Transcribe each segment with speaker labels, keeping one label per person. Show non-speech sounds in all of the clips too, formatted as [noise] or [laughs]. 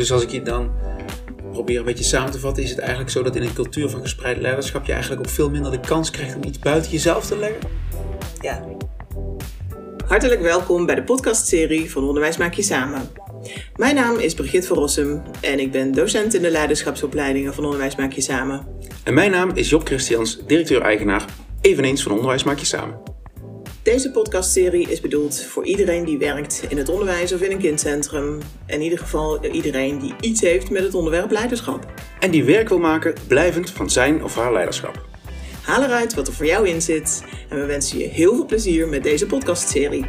Speaker 1: dus als ik je dan probeer een beetje samen te vatten, is het eigenlijk zo dat in een cultuur van gespreid leiderschap je eigenlijk ook veel minder de kans krijgt om iets buiten jezelf te leggen?
Speaker 2: Ja. Hartelijk welkom bij de podcastserie van Onderwijs Maak Je Samen. Mijn naam is Brigitte van Rossum en ik ben docent in de leiderschapsopleidingen van Onderwijs Maak Je Samen.
Speaker 1: En mijn naam is Job Christians, directeur-eigenaar, eveneens van Onderwijs Maak Je Samen.
Speaker 2: Deze podcastserie is bedoeld voor iedereen die werkt in het onderwijs of in een kindcentrum. In ieder geval iedereen die iets heeft met het onderwerp leiderschap.
Speaker 1: En die werk wil maken blijvend van zijn of haar leiderschap.
Speaker 2: Haal eruit wat er voor jou in zit en we wensen je heel veel plezier met deze podcastserie.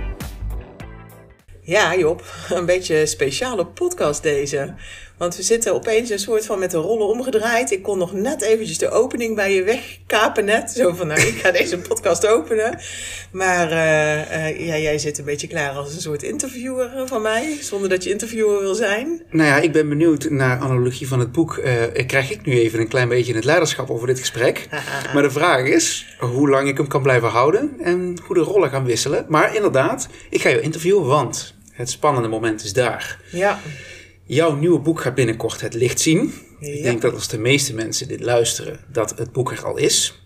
Speaker 2: Ja, Job, een beetje een speciale podcast deze. Want we zitten opeens een soort van met de rollen omgedraaid. Ik kon nog net eventjes de opening bij je wegkapen net. Zo van, nou, ik ga deze podcast openen. Maar uh, uh, ja, jij zit een beetje klaar als een soort interviewer van mij. Zonder dat je interviewer wil zijn.
Speaker 1: Nou ja, ik ben benieuwd naar analogie van het boek. Uh, krijg ik nu even een klein beetje het leiderschap over dit gesprek. [laughs] maar de vraag is hoe lang ik hem kan blijven houden. En hoe de rollen gaan wisselen. Maar inderdaad, ik ga je interviewen, want het spannende moment is daar.
Speaker 2: Ja.
Speaker 1: Jouw nieuwe boek gaat binnenkort het licht zien. Ik denk dat als de meeste mensen dit luisteren, dat het boek er al is.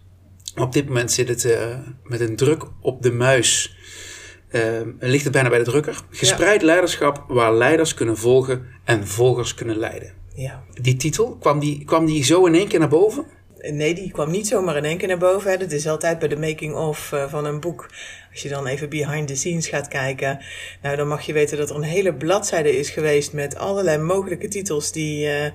Speaker 1: Op dit moment zit het uh, met een druk op de muis. Uh, ligt het bijna bij de drukker. Gespreid ja. leiderschap waar leiders kunnen volgen en volgers kunnen leiden.
Speaker 2: Ja.
Speaker 1: Die titel, kwam die, kwam die zo in één keer naar boven?
Speaker 2: Nee, die kwam niet zomaar in één keer naar boven. Hè. Dat is altijd bij de making-of uh, van een boek. Als je dan even behind the scenes gaat kijken, nou, dan mag je weten dat er een hele bladzijde is geweest met allerlei mogelijke titels die, uh,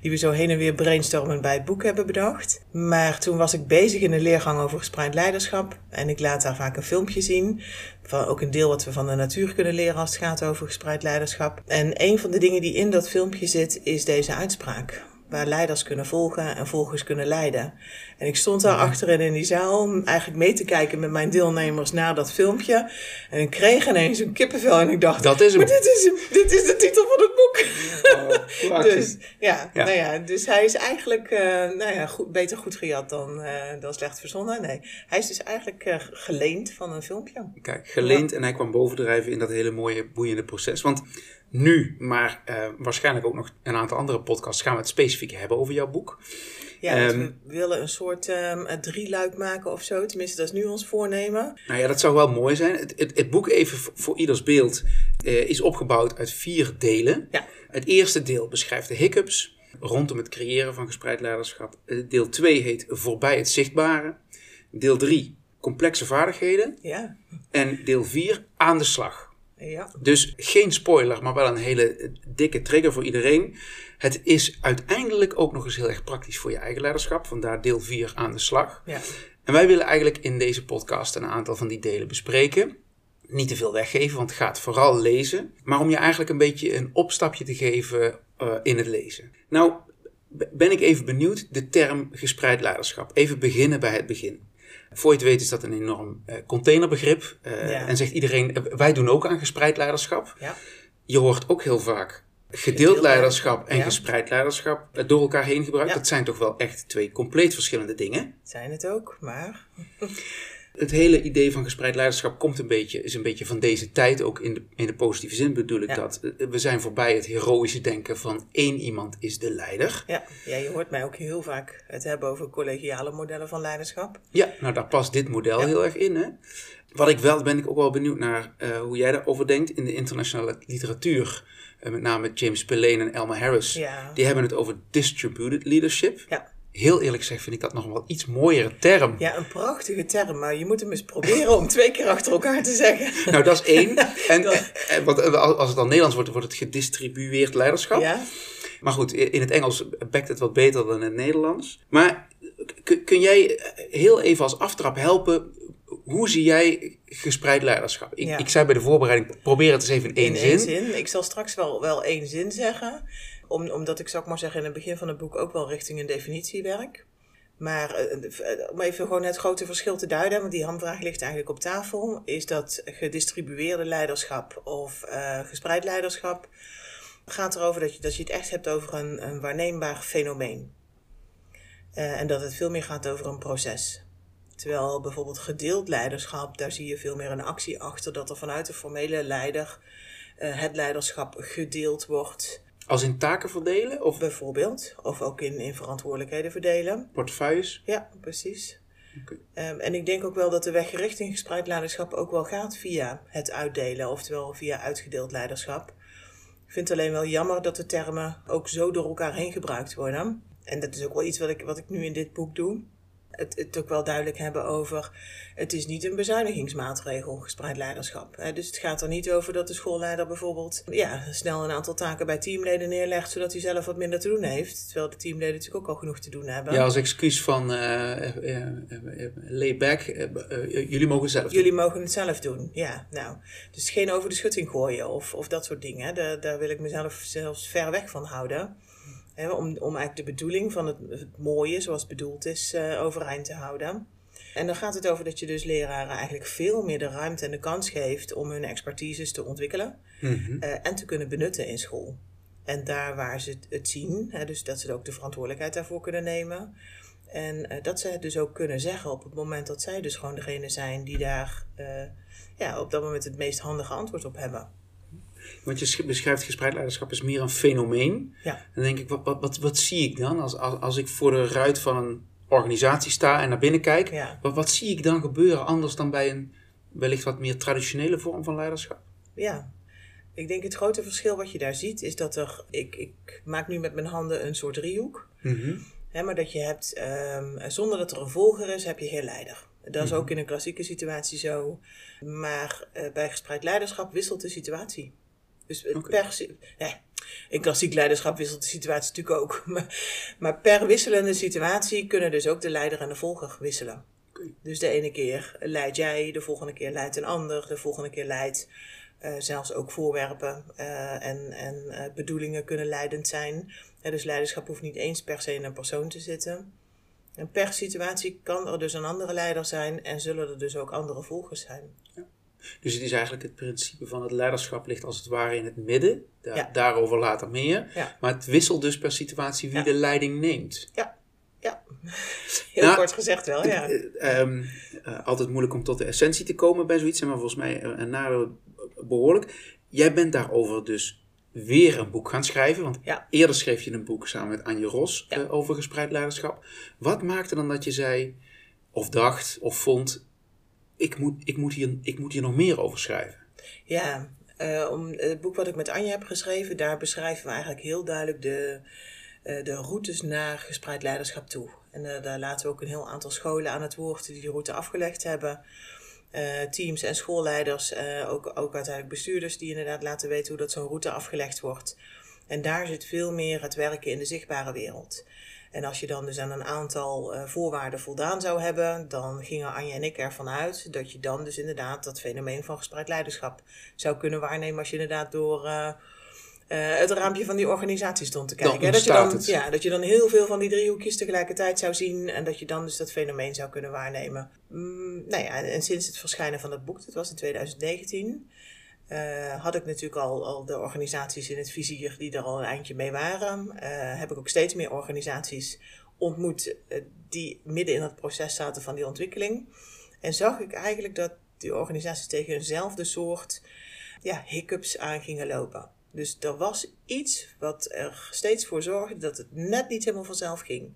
Speaker 2: die we zo heen en weer brainstormen bij het boek hebben bedacht. Maar toen was ik bezig in een leergang over gespreid leiderschap en ik laat daar vaak een filmpje zien. Van ook een deel wat we van de natuur kunnen leren als het gaat over gespreid leiderschap. En een van de dingen die in dat filmpje zit, is deze uitspraak waar leiders kunnen volgen en volgers kunnen leiden. En ik stond daar achterin in die zaal om eigenlijk mee te kijken met mijn deelnemers naar dat filmpje. En ik kreeg ineens een kippenvel en ik dacht,
Speaker 1: dat is hem.
Speaker 2: Maar dit is, hem. dit is de titel van het boek. Oh, [laughs] dus, ja, ja. Nou ja, dus hij is eigenlijk uh, nou ja, goed, beter goed gejat dan, uh, dan slecht verzonnen. Nee, hij is dus eigenlijk uh, geleend van een filmpje.
Speaker 1: Kijk, geleend ja. en hij kwam bovendrijven in dat hele mooie, boeiende proces. Want nu, maar uh, waarschijnlijk ook nog een aantal andere podcasts, gaan we het specifiek hebben over jouw boek.
Speaker 2: Ja, um, we willen een soort um, drieluik maken of zo. Tenminste, dat is nu ons voornemen.
Speaker 1: Nou ja, dat zou wel mooi zijn. Het, het, het boek, even voor ieders beeld, uh, is opgebouwd uit vier delen.
Speaker 2: Ja.
Speaker 1: Het eerste deel beschrijft de hiccups rondom het creëren van gespreid leiderschap. Deel 2 heet Voorbij het zichtbare. Deel 3 Complexe vaardigheden.
Speaker 2: Ja.
Speaker 1: En deel 4 Aan de slag.
Speaker 2: Ja.
Speaker 1: Dus geen spoiler, maar wel een hele dikke trigger voor iedereen. Het is uiteindelijk ook nog eens heel erg praktisch voor je eigen leiderschap. Vandaar deel 4 aan de slag.
Speaker 2: Ja.
Speaker 1: En wij willen eigenlijk in deze podcast een aantal van die delen bespreken. Niet te veel weggeven, want het gaat vooral lezen. Maar om je eigenlijk een beetje een opstapje te geven uh, in het lezen. Nou, ben ik even benieuwd, de term gespreid leiderschap. Even beginnen bij het begin. Voor je het weet is dat een enorm uh, containerbegrip. Uh, ja. En zegt iedereen, wij doen ook aan gespreid leiderschap.
Speaker 2: Ja.
Speaker 1: Je hoort ook heel vaak gedeeld leiderschap en ja. gespreid leiderschap door elkaar heen gebruikt. Dat zijn toch wel echt twee compleet verschillende dingen.
Speaker 2: Zijn het ook, maar... [laughs]
Speaker 1: het hele idee van gespreid leiderschap komt een beetje, is een beetje van deze tijd. Ook in de, in de positieve zin bedoel ik dat. We zijn voorbij het heroïsche denken van één iemand is de leider.
Speaker 2: Ja. ja, je hoort mij ook heel vaak het hebben over collegiale modellen van leiderschap.
Speaker 1: Ja, nou daar past dit model ja. heel erg in. Hè? Wat ik wel, ben ik ook wel benieuwd naar uh, hoe jij daarover denkt in de internationale literatuur. Uh, met name James Spillane en Elma Harris.
Speaker 2: Ja.
Speaker 1: Die hebben het over distributed leadership.
Speaker 2: Ja
Speaker 1: heel eerlijk gezegd vind ik dat nog wel iets mooiere term.
Speaker 2: Ja, een prachtige term, maar je moet hem eens proberen om twee keer achter elkaar te zeggen. [laughs]
Speaker 1: Nou, dat is één. [laughs] En, en want als het dan Nederlands wordt, wordt het gedistribueerd leiderschap.
Speaker 2: Ja.
Speaker 1: Maar goed, in het Engels bekt het wat beter dan in het Nederlands. Maar kun jij heel even als aftrap helpen hoe zie jij gespreid leiderschap? Ik,
Speaker 2: ja.
Speaker 1: ik zei bij de voorbereiding, probeer het eens even in één
Speaker 2: in
Speaker 1: zin.
Speaker 2: Één zin. Ik zal straks wel, wel één zin zeggen. Om, omdat ik, zou ik maar zeggen, in het begin van het boek ook wel richting een definitie werk. Maar uh, om even gewoon het grote verschil te duiden, want die hamvraag ligt eigenlijk op tafel, is dat gedistribueerde leiderschap of gespreid leiderschap gaat erover dat je, dat je het echt hebt over een, een waarneembaar fenomeen. En dat het veel meer gaat over een proces. Terwijl bijvoorbeeld gedeeld leiderschap, daar zie je veel meer een actie achter, dat er vanuit de formele leider het leiderschap gedeeld wordt.
Speaker 1: Als in taken verdelen of
Speaker 2: bijvoorbeeld. Of ook in, in verantwoordelijkheden verdelen.
Speaker 1: portefeuilles?
Speaker 2: Ja, precies. Ehm, en ik denk ook wel dat de weg richting gespreid leiderschap ook wel gaat via het uitdelen, oftewel via uitgedeeld leiderschap. Ik vind het alleen wel jammer dat de termen ook zo door elkaar heen gebruikt worden. En dat is ook wel iets wat ik, wat ik nu in dit boek doe. Het, het ook wel duidelijk hebben over, het is niet een bezuinigingsmaatregel, gespreid leiderschap. Hè. Dus het gaat er niet over dat de schoolleider bijvoorbeeld ja, snel een aantal taken bij teamleden neerlegt, zodat hij zelf wat minder te doen heeft. Terwijl de teamleden natuurlijk ook al genoeg te doen hebben.
Speaker 1: Ja, als excuus van eh, eh, eh, eh, lay back, eh, eh, jullie mogen zelf doen.
Speaker 2: Jullie mogen het zelf doen, ja. Nou, dus geen over de schutting gooien of, of dat soort dingen. Daar, daar wil ik mezelf zelfs ver weg van houden. Om, om eigenlijk de bedoeling van het, het mooie, zoals het bedoeld is, eh, overeind te houden. En dan gaat het over dat je dus leraren eigenlijk veel meer de ruimte en de kans geeft om hun expertises te ontwikkelen
Speaker 1: Mhm.
Speaker 2: eh, en te kunnen benutten in school. En daar waar ze het, het zien, hè, dus dat ze ook de verantwoordelijkheid daarvoor kunnen nemen. En eh, dat ze het dus ook kunnen zeggen op het moment dat zij dus gewoon degene zijn die daar ja, op dat moment het meest handige antwoord op hebben.
Speaker 1: Want je sch- beschrijft gespreid leiderschap is meer een fenomeen.
Speaker 2: Ja.
Speaker 1: Dan denk ik, wat, wat, wat, wat zie ik dan als, als, als ik voor de ruit van een organisatie sta en naar binnen kijk?
Speaker 2: Ja.
Speaker 1: Wat, wat zie ik dan gebeuren anders dan bij een wellicht wat meer traditionele vorm van leiderschap?
Speaker 2: Ja, ik denk het grote verschil wat je daar ziet is dat er, ik, ik maak nu met mijn handen een soort driehoek.
Speaker 1: Mhm.
Speaker 2: Hè, maar dat je hebt, ehm, zonder dat er een volger is, heb je geen leider. Dat is ook in een klassieke situatie zo. Maar eh, bij gespreid leiderschap wisselt de situatie. Dus
Speaker 1: Oké.
Speaker 2: per, in klassiek leiderschap wisselt de situatie natuurlijk ook. [laughs] Maar, maar per wisselende situatie kunnen dus ook de leider en de volger wisselen. Dus de ene keer leid jij, de volgende keer leidt een ander, de volgende keer leidt eh, zelfs ook voorwerpen eh, en, en eh, bedoelingen kunnen leidend zijn. Dus leiderschap hoeft niet eens per se in een persoon te zitten. En per situatie kan er dus een andere leider zijn en zullen er dus ook andere volgers zijn.
Speaker 1: Dus het is eigenlijk het principe van het leiderschap ligt als het ware in het midden.
Speaker 2: Ja.
Speaker 1: Daarover later meer.
Speaker 2: Ja.
Speaker 1: Maar het wisselt dus per situatie wie
Speaker 2: Ja.
Speaker 1: de leiding neemt.
Speaker 2: Ja, ja. [laughs] Heel
Speaker 1: Nou,
Speaker 2: kort gezegd wel, ja.
Speaker 1: Eh, ehm, eh, altijd moeilijk om tot de essentie te komen bij zoiets, maar volgens mij eh, een nadeel behoorlijk. Jij bent daarover dus weer een boek gaan schrijven, want eerder schreef je een boek samen met Anje Ros over gespreid leiderschap. Wat maakte dan dat je zei, of dacht, of vond, ik moet, ik moet, hier, ik moet hier nog meer over schrijven?
Speaker 2: Ja, eh, om het boek wat ik met Anja heb geschreven, daar beschrijven we eigenlijk heel duidelijk de, eh, de routes naar gespreid leiderschap toe. En eh, daar laten we ook een heel aantal scholen aan het woord die die route afgelegd hebben. Teams en schoolleiders, ook, ook uiteindelijk bestuurders die inderdaad laten weten hoe dat zo'n route afgelegd wordt. En daar zit veel meer het werken in de zichtbare wereld. En als je dan dus aan een aantal eh, voorwaarden voldaan zou hebben, dan gingen Anja en ik ervan uit dat je dan dus inderdaad dat fenomeen van gespreid leiderschap zou kunnen waarnemen als je inderdaad door eh, eh, het raampje van die organisatie stond te kijken. Hè, dat, je dan,
Speaker 1: het.
Speaker 2: ja, dat je dan heel veel van die driehoekjes tegelijkertijd zou zien en dat je dan dus dat fenomeen zou kunnen waarnemen. Mm, nou ja, en, en sinds het verschijnen van dat boek, dat was in 2019, eh, had ik natuurlijk al, al de organisaties in het vizier die er al een eindje mee waren. Eh, heb ik ook steeds meer organisaties ontmoet eh, die midden in het proces zaten van die ontwikkeling. En zag ik eigenlijk dat die organisaties tegen eenzelfde soort ja, hiccups aan gingen lopen. Dus er was iets wat er steeds voor zorgde dat het net niet helemaal vanzelf ging.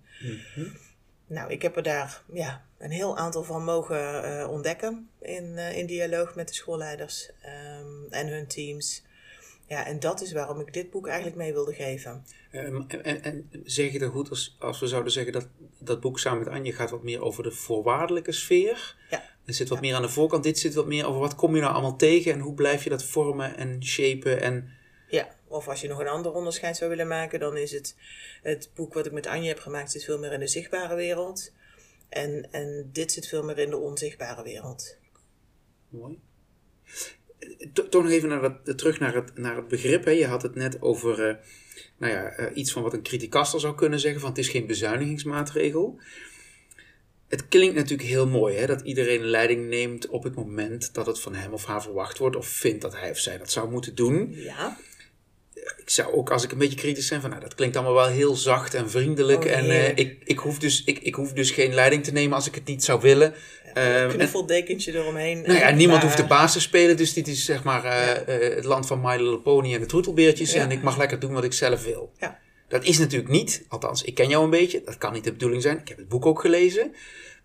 Speaker 2: Nou, ik heb er daar ja, een heel aantal van mogen eh, ontdekken in, eh, in dialoog met de schoolleiders ehm, en hun teams. Ja, en dat is waarom ik dit boek eigenlijk mee wilde geven.
Speaker 1: Ehm, en, zeg je dat goed als, als we zouden zeggen dat dat boek samen met Anje gaat wat meer over de voorwaardelijke sfeer?
Speaker 2: Ja,
Speaker 1: Er zit wat meer aan de voorkant, dit zit wat meer over wat kom je nou allemaal tegen en hoe blijf je dat vormen en shapen en...
Speaker 2: ja. Of als je nog een ander onderscheid zou willen maken, dan is het het boek wat ik met Anje heb gemaakt, zit veel meer in de zichtbare wereld. En, en dit zit veel meer in de onzichtbare wereld.
Speaker 1: Mooi. To- Toch nog even naar dat, terug naar het, naar het begrip. Hè. Je had het net over eh, nou ja, eh, iets van wat een criticaster zou kunnen zeggen: van het is geen bezuinigingsmaatregel. Het klinkt natuurlijk heel mooi hè, dat iedereen leiding neemt op het moment dat het van hem of haar verwacht wordt, of vindt dat hij of zij dat zou moeten doen.
Speaker 2: Ja,
Speaker 1: ik zou ook als ik een beetje kritisch zijn van, nou, dat klinkt allemaal wel heel zacht en vriendelijk.
Speaker 2: Oh,
Speaker 1: en eh, ik, ik, hoef dus, ik, ik hoef dus geen leiding te nemen als ik het niet zou willen. Ehm,
Speaker 2: Een
Speaker 1: en-
Speaker 2: knuffeldekentje eromheen.
Speaker 1: nou ja,
Speaker 2: En
Speaker 1: niemand
Speaker 2: daar-
Speaker 1: hoeft de baas te spelen, dus dit is zeg maar eh, eh, het land van My Little Pony en de troetelbeertjes.
Speaker 2: Ja.
Speaker 1: En ik mag lekker doen wat ik zelf wil.
Speaker 2: Ja.
Speaker 1: Dat is natuurlijk niet, althans, ik ken jou een beetje, dat kan niet de bedoeling zijn. Ik heb het boek ook gelezen.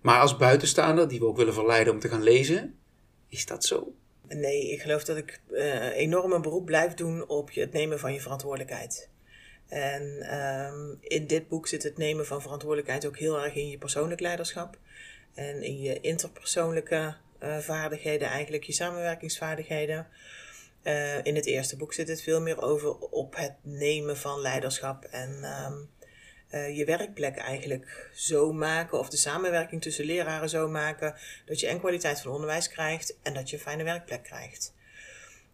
Speaker 1: Maar als buitenstaander, die we ook willen verleiden om te gaan lezen, is dat zo?
Speaker 2: Nee, ik geloof dat ik eh enorm een beroep blijf doen op het nemen van je verantwoordelijkheid. En ehm, in dit boek zit het nemen van verantwoordelijkheid ook heel erg in je persoonlijk leiderschap. En in je interpersoonlijke eh, vaardigheden, eigenlijk je samenwerkingsvaardigheden. Eh, in het eerste boek zit het veel meer over op het nemen van leiderschap en ehm, eh, je werkplek eigenlijk zo maken, of de samenwerking tussen leraren zo maken, dat je en kwaliteit van onderwijs krijgt en dat je een fijne werkplek krijgt.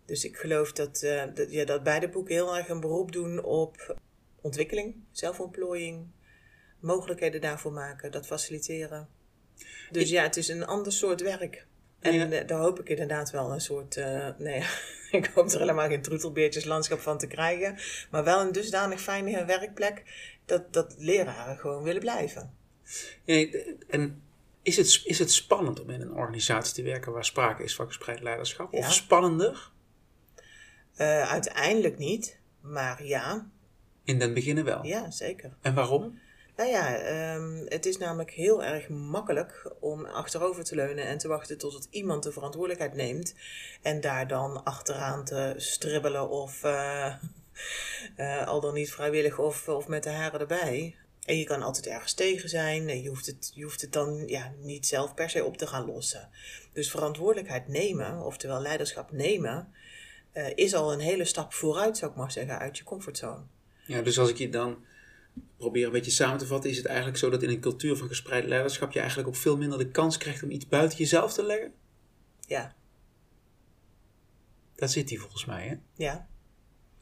Speaker 2: Dus ik geloof dat, eh, dat, ja, dat beide boeken heel erg een beroep doen op ontwikkeling, zelfontplooiing, mogelijkheden daarvoor maken, dat faciliteren. Dus ja, het is een ander soort werk. En
Speaker 1: Ja.
Speaker 2: eh, daar hoop ik inderdaad wel een soort, eh, nee, [laughs] ik hoop er helemaal geen troetelbeertjeslandschap van te krijgen, maar wel een dusdanig fijne werkplek dat, dat leraren gewoon willen blijven.
Speaker 1: Ja, en is het, is het spannend om in een organisatie te werken waar sprake is van gespreid leiderschap?
Speaker 2: Ja.
Speaker 1: Of spannender?
Speaker 2: Eh, uiteindelijk niet, maar ja,
Speaker 1: In den beginnen wel.
Speaker 2: ja, zeker.
Speaker 1: En waarom?
Speaker 2: Nou ja, ehm, het is namelijk heel erg makkelijk om achterover te leunen en te wachten tot het iemand de verantwoordelijkheid neemt. En daar dan achteraan te stribbelen of eh, [laughs] eh, al dan niet vrijwillig of, of met de haren erbij. En je kan altijd ergens tegen zijn je hoeft het, je hoeft het dan ja, niet zelf per se op te gaan lossen. Dus verantwoordelijkheid nemen, oftewel leiderschap nemen, eh, is al een hele stap vooruit, zou ik maar zeggen, uit je comfortzone.
Speaker 1: Ja, dus als ik je dan probeer een beetje samen te vatten, is het eigenlijk zo dat in een cultuur van gespreid leiderschap je eigenlijk ook veel minder de kans krijgt om iets buiten jezelf te leggen?
Speaker 2: Ja,
Speaker 1: Daar zit die volgens mij, hè?
Speaker 2: ja.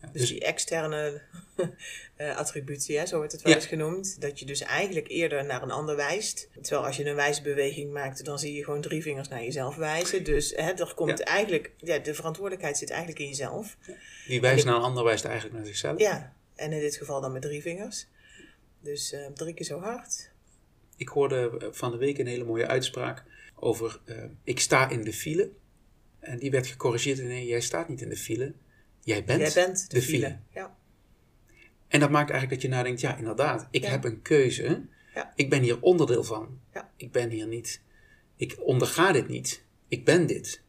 Speaker 1: Ja,
Speaker 2: Dus
Speaker 1: dus
Speaker 2: die externe [laughs] eh, attributie, hè, zo wordt het wel
Speaker 1: Ja.
Speaker 2: eens genoemd. Dat je dus eigenlijk eerder naar een ander wijst. Terwijl als je een wijsbeweging maakt, dan zie je gewoon drie vingers naar jezelf wijzen. Dus hè, er komt
Speaker 1: Ja.
Speaker 2: eigenlijk, ja, de verantwoordelijkheid zit eigenlijk in jezelf.
Speaker 1: wie wijst naar een ander wijst eigenlijk naar zichzelf.
Speaker 2: Ja, en in dit geval dan met drie vingers. Dus eh, drie keer zo hard.
Speaker 1: Ik hoorde eh, van de week een hele mooie uitspraak over eh, ik sta in de file. En die werd gecorrigeerd in nee, jij staat niet in de file. Jij bent,
Speaker 2: Jij bent de,
Speaker 1: de
Speaker 2: file.
Speaker 1: file.
Speaker 2: Ja.
Speaker 1: En dat maakt eigenlijk dat je nadenkt, ja inderdaad, ik
Speaker 2: Ja.
Speaker 1: heb een keuze.
Speaker 2: Ja.
Speaker 1: Ik ben hier onderdeel van.
Speaker 2: Ja.
Speaker 1: Ik ben hier niet, ik onderga dit niet. Ik ben dit.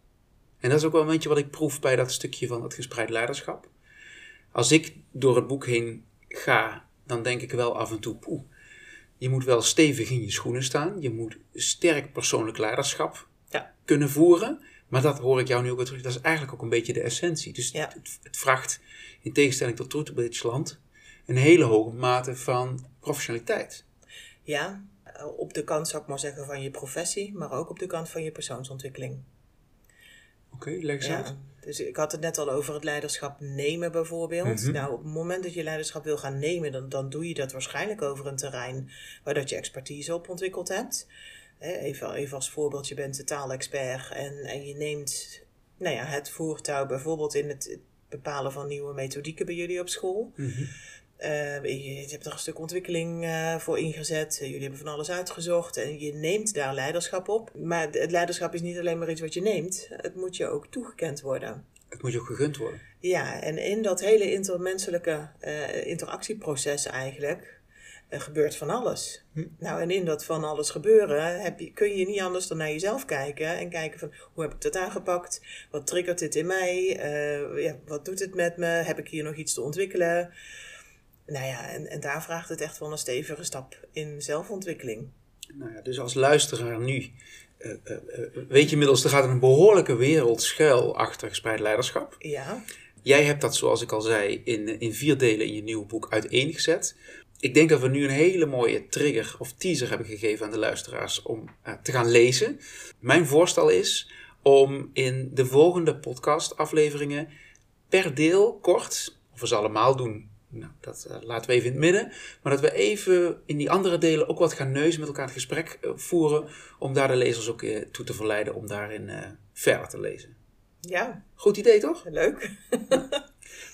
Speaker 1: En dat is ook wel een beetje wat ik proef bij dat stukje van het gespreid leiderschap. Als ik door het boek heen ga, dan denk ik wel af en toe, poeh, je moet wel stevig in je schoenen staan. Je moet sterk persoonlijk leiderschap
Speaker 2: Ja.
Speaker 1: kunnen voeren. Maar dat hoor ik jou nu ook weer terug. Dat is eigenlijk ook een beetje de essentie. Dus
Speaker 2: Ja.
Speaker 1: het, het vraagt, in tegenstelling tot Troetelbitchland, een hele hoge mate van professionaliteit.
Speaker 2: ja, eh, op de kant zou ik maar zeggen van je professie, maar ook op de kant van je persoonsontwikkeling.
Speaker 1: Oké, leg eens uit.
Speaker 2: Dus ik had het net al over het leiderschap nemen bijvoorbeeld.
Speaker 1: Mhm.
Speaker 2: Nou, op het moment dat je leiderschap wil gaan nemen, dan, dan doe je dat waarschijnlijk over een terrein waar dat je expertise op ontwikkeld hebt. Even, even als voorbeeld, je bent een taalexpert en, en je neemt nou ja, het voertuig bijvoorbeeld in het bepalen van nieuwe methodieken bij jullie op school. Eh, je, je hebt er een stuk ontwikkeling eh, voor ingezet. Eh, jullie hebben van alles uitgezocht en je neemt daar leiderschap op. Maar het leiderschap is niet alleen maar iets wat je neemt. Het moet je ook toegekend worden.
Speaker 1: Het moet je ook gegund worden.
Speaker 2: Ja, en in dat hele intermenselijke eh, interactieproces eigenlijk eh, gebeurt van alles.
Speaker 1: Hm.
Speaker 2: Nou, en in dat van alles gebeuren heb je, kun je niet anders dan naar jezelf kijken en kijken van hoe heb ik dat aangepakt? Wat triggert dit in mij? Eh, ja, wat doet het met me? Heb ik hier nog iets te ontwikkelen? Nou ja, en, en daar vraagt het echt wel een stevige stap in zelfontwikkeling.
Speaker 1: Nou ja, dus als luisteraar nu, eh, eh, eh, weet je inmiddels, er gaat een behoorlijke wereld schuil achter gespreid leiderschap.
Speaker 2: Ja,
Speaker 1: Jij hebt dat, zoals ik al zei, in, in vier delen in je nieuwe boek uiteengezet. Ik denk dat we nu een hele mooie trigger of teaser hebben gegeven aan de luisteraars om te gaan lezen. Mijn voorstel is om in de volgende podcast-afleveringen per deel kort, of we ze allemaal doen, nou, dat eh, laten we even in het midden, maar dat we even in die andere delen ook wat gaan neuzen met elkaar het gesprek eh, voeren, om daar de lezers ook eh, toe te verleiden om daarin verder te lezen.
Speaker 2: ja,
Speaker 1: Goed idee toch?
Speaker 2: leuk. [laughs]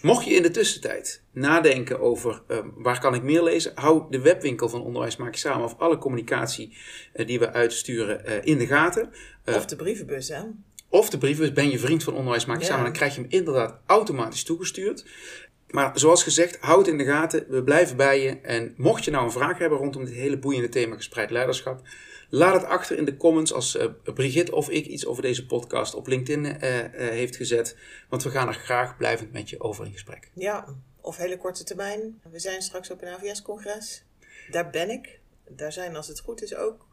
Speaker 1: Mocht je in de tussentijd nadenken over ehm, waar kan ik meer lezen, hou de webwinkel van Onderwijs Maak je Samen of alle communicatie die we uitsturen in de gaten.
Speaker 2: Of de brievenbus, hè?
Speaker 1: Of de brievenbus, ben je vriend van Onderwijs Maak je Samen, dan krijg je hem inderdaad automatisch toegestuurd. Maar zoals gezegd, houd in de gaten, we blijven bij je. En mocht je nou een vraag hebben rondom dit hele boeiende thema gespreid leiderschap, Laat het achter in de comments als uh, Brigitte of ik iets over deze podcast op LinkedIn uh, uh, heeft gezet. Want we gaan er graag blijvend met je over in gesprek.
Speaker 2: Ja, of hele korte termijn. We zijn straks op een AVS-congres. Daar ben ik. Daar zijn, als het goed is, ook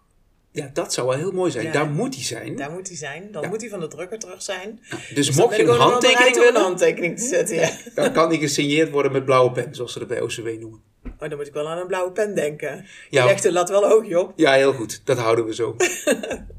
Speaker 1: ja, dat zou wel heel mooi zijn. Ja, daar moet hij zijn.
Speaker 2: Daar moet hij zijn. Dan ja. moet hij van de drukker terug zijn.
Speaker 1: Ja, dus, dus mocht je een handtekening willen...
Speaker 2: een handtekening te zetten, ja.
Speaker 1: Dan kan die gesigneerd worden met blauwe pen, zoals ze dat bij OCW noemen.
Speaker 2: Oh, dan moet ik wel aan een blauwe pen denken. Je legt de lat wel hoog, joh.
Speaker 1: Ja, heel goed. Dat houden we zo. [laughs]